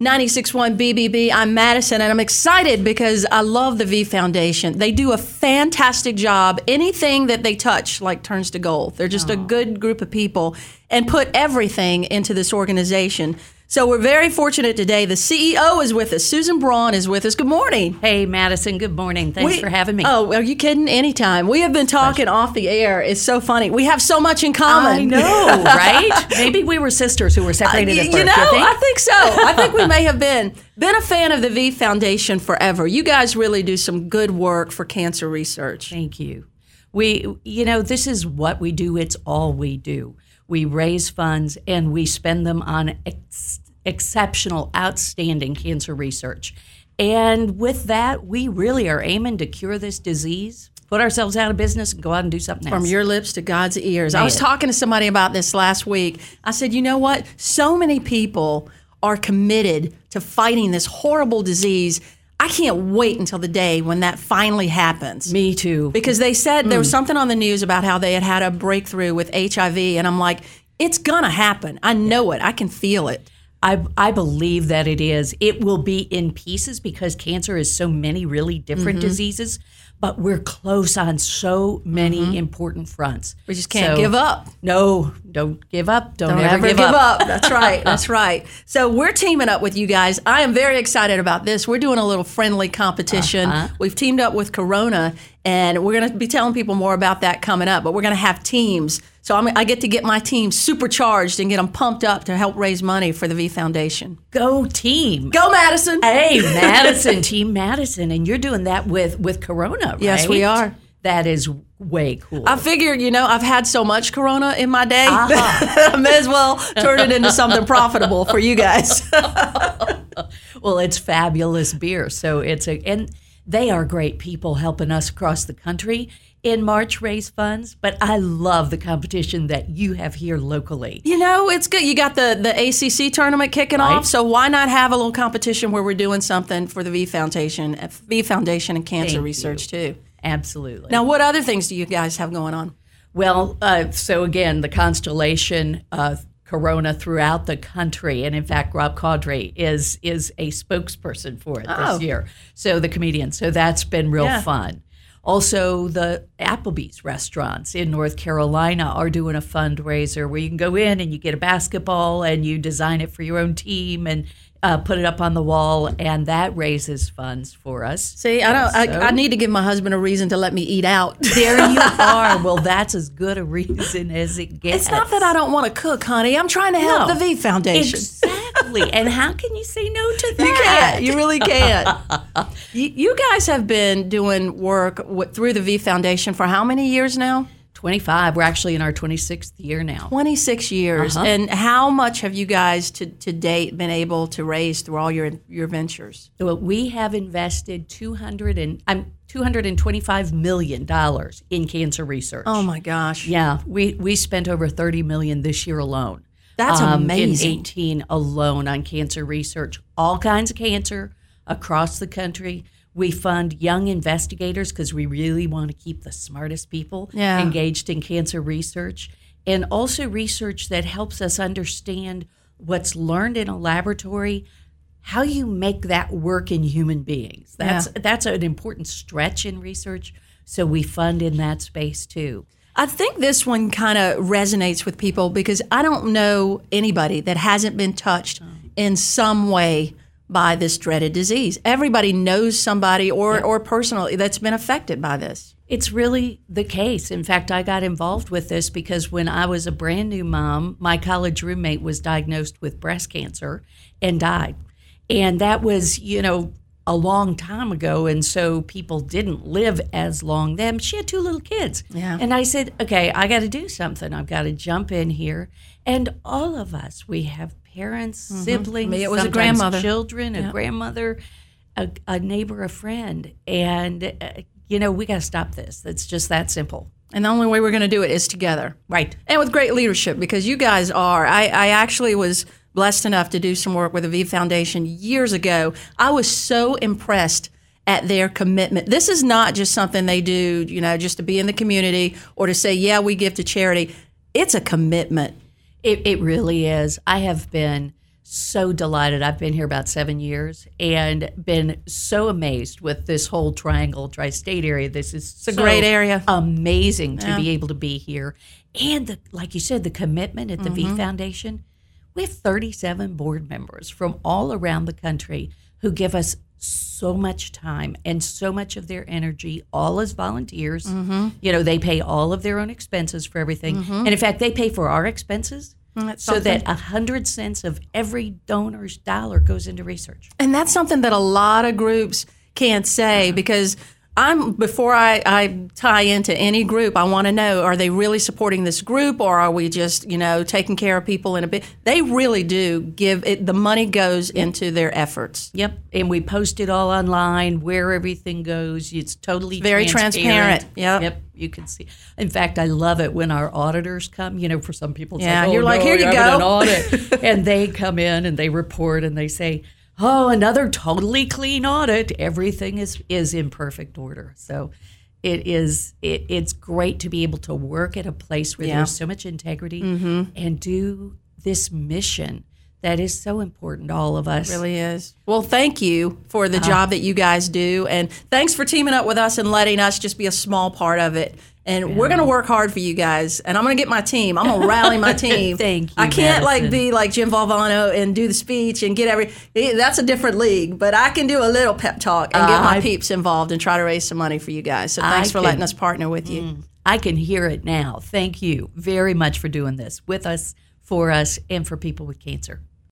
96.1 BBB. I'm Madison, and I'm excited because I love the V Foundation. They do a fantastic job. Anything that they touch, like, turns to gold. They're just a good group of people and put everything into this organization. So we're very fortunate today. The CEO is with us. Susan Braun is with us. Good morning. Hey, Madison. Good morning. Thanks We- for having me. Oh, are you kidding? Anytime. We have been talking off the air. It's so funny. We have so much in common. I know, right? Maybe we were sisters who were uh, separated Y- at birth. You know, think? I think so. I think we may have been. Been a fan of the V Foundation forever. You guys really do some good work for cancer research. Thank you. We, you know, this is what we do. It's all we do. We raise funds and we spend them on ex- exceptional, outstanding cancer research. And with that, we really are aiming to cure this disease, put ourselves out of business, and go out and do something From your lips to God's ears. I was talking to somebody about this last week. I said, you know what? So many people are committed to fighting this horrible disease. I can't wait until the day when that finally happens. Me too. because they said there Mm. was something on the news about how they had had a breakthrough with HIV, and I'm like, it's gonna happen. I know it. I can feel it. I, I believe that it is. It will be in pieces because cancer is so many really different Mm-hmm. diseases, but we're close on so many important fronts. We just can't So, give up. No, don't give up. Don't, Don't ever, give, up. That's right. That's right. So we're teaming up with you guys. I am very excited about this. We're doing a little friendly competition. Uh-huh. We've teamed up with Corona, and we're going to be telling people more about that coming up. But we're going to have teams. So I'm, I get to get my team supercharged and get them pumped up to help raise money for the V Foundation. Go team. Go Madison! Hey, Madison, Team Madison, and you're doing that with with Corona, right? Yes, we are. That is way cool. I figured, you know, I've had so much Corona in my day, Uh-huh. I may as well turn it into something profitable for you guys. well, it's fabulous beer. So it's a and they are great people helping us across the country in March raise funds. But I love the competition that you have here locally. You know, it's good. You got the the ACC tournament kicking Right. off, so why not have a little competition where we're doing something for the V Foundation, uh, V Foundation and cancer Thank research too. Absolutely. Now, what other things do you guys have going on? Well, uh, so again, the constellation of Corona throughout the country, and in fact, Rob Corddry is is a spokesperson for it Oh. this year. So the comedian. So that's been real Yeah. fun. Also, the Applebee's restaurants in North Carolina are doing a fundraiser where you can go in and you get a basketball and you design it for your own team and uh, put it up on the wall, and that raises funds for us. See, I don't. I, I need to give my husband a reason to let me eat out. There you are. Well, that's as good a reason as it gets. It's not that I don't want to cook, honey. I'm trying to help No. the V Foundation. And how can you say no to that? You can't. You really can't. you, you guys have been doing work w- through the V Foundation for how many years now? 25. We're actually in our 26th year now. 26 years. Uh-huh. And how much have you guys to, to date been able to raise through all your your ventures? So we have invested 200 and I'm 225 million dollars in cancer research. Oh my gosh. Yeah, we we spent over 30 million this year alone. That's Um, amazing. In 18 alone on cancer research, all kinds of cancer across the country. We fund young investigators because we really want to keep the smartest people Yeah. engaged in cancer research, and also research that helps us understand what's learned in a laboratory, how you make that work in human beings. That's that's an important stretch in research. So we fund in that space too. I think this one kind of resonates with people because I don't know anybody that hasn't been touched in some way by this dreaded disease. Everybody knows somebody or, or personally that's been affected by this. It's really the case. In fact, I got involved with this because when I was a brand new mom, my college roommate was diagnosed with breast cancer and died. And that was, you know, a long time ago. And so people didn't live as long then. She had two little kids. Yeah. And I said, okay, I got to do something. I've got to jump in here. And all of us, we have parents, siblings, Me, it was a grandmother. children, a grandmother, a, a neighbor, a friend. And, uh, you know, we got to stop this. It's just that simple. And the only way we're going to do it is together. Right. and with great leadership because you guys are. I, I actually was blessed enough to do some work with the V Foundation years ago. I was so impressed at their commitment. This is not just something they do, you know, just to be in the community or to say, yeah, we give to charity. It's a commitment. It, it really is. I have been so delighted. I've been here about seven years and been so amazed with this whole Triangle Tri State area. This is It's a great area. amazing to be able to be here. And the, like you said, the commitment at the Mm-hmm. V Foundation. We have 37 board members from all around the country who give us so much time and so much of their energy, all as volunteers. Mm-hmm. You know, they pay all of their own expenses for everything. Mm-hmm. And in fact, they pay for our expenses mm, That's so something. that a hundred cents of every donor's dollar goes into research. And that's something that a lot of groups can't say mm-hmm. because I'm before I, I tie into any group, I want to know are they really supporting this group or are we just you know taking care of people in a bit? They really do give it. The money goes into their efforts. Yep, and we post it all online where everything goes. It's totally Very transparent. Yep. Yep. You can see. In fact, I love it when our auditors come. You know, for some people, Yeah, like, oh, you're like, no, "Here you go." An audit, and they come in and they report and they say, "Oh, another totally clean audit. Everything is is in perfect order." So. It is. It, it's great to be able to work at a place where Yeah. there's so much integrity mm-hmm. and do this mission that is so important to all of us. really is. Well, thank you for the uh-huh. job that you guys do, and thanks for teaming up with us and letting us just be a small part of it. And we're going to work hard for you guys, and I'm going to get my team. I'm going to rally my team. Thank you, I can't like be like Jim Valvano and do the speech and get every. eh, That's a different league, but I can do a little pep talk and get my I- peeps involved and try to raise some money for you guys. So thanks I for letting us partner with you. I can hear it now. Thank you very much for doing this with us, for us, and for people with cancer.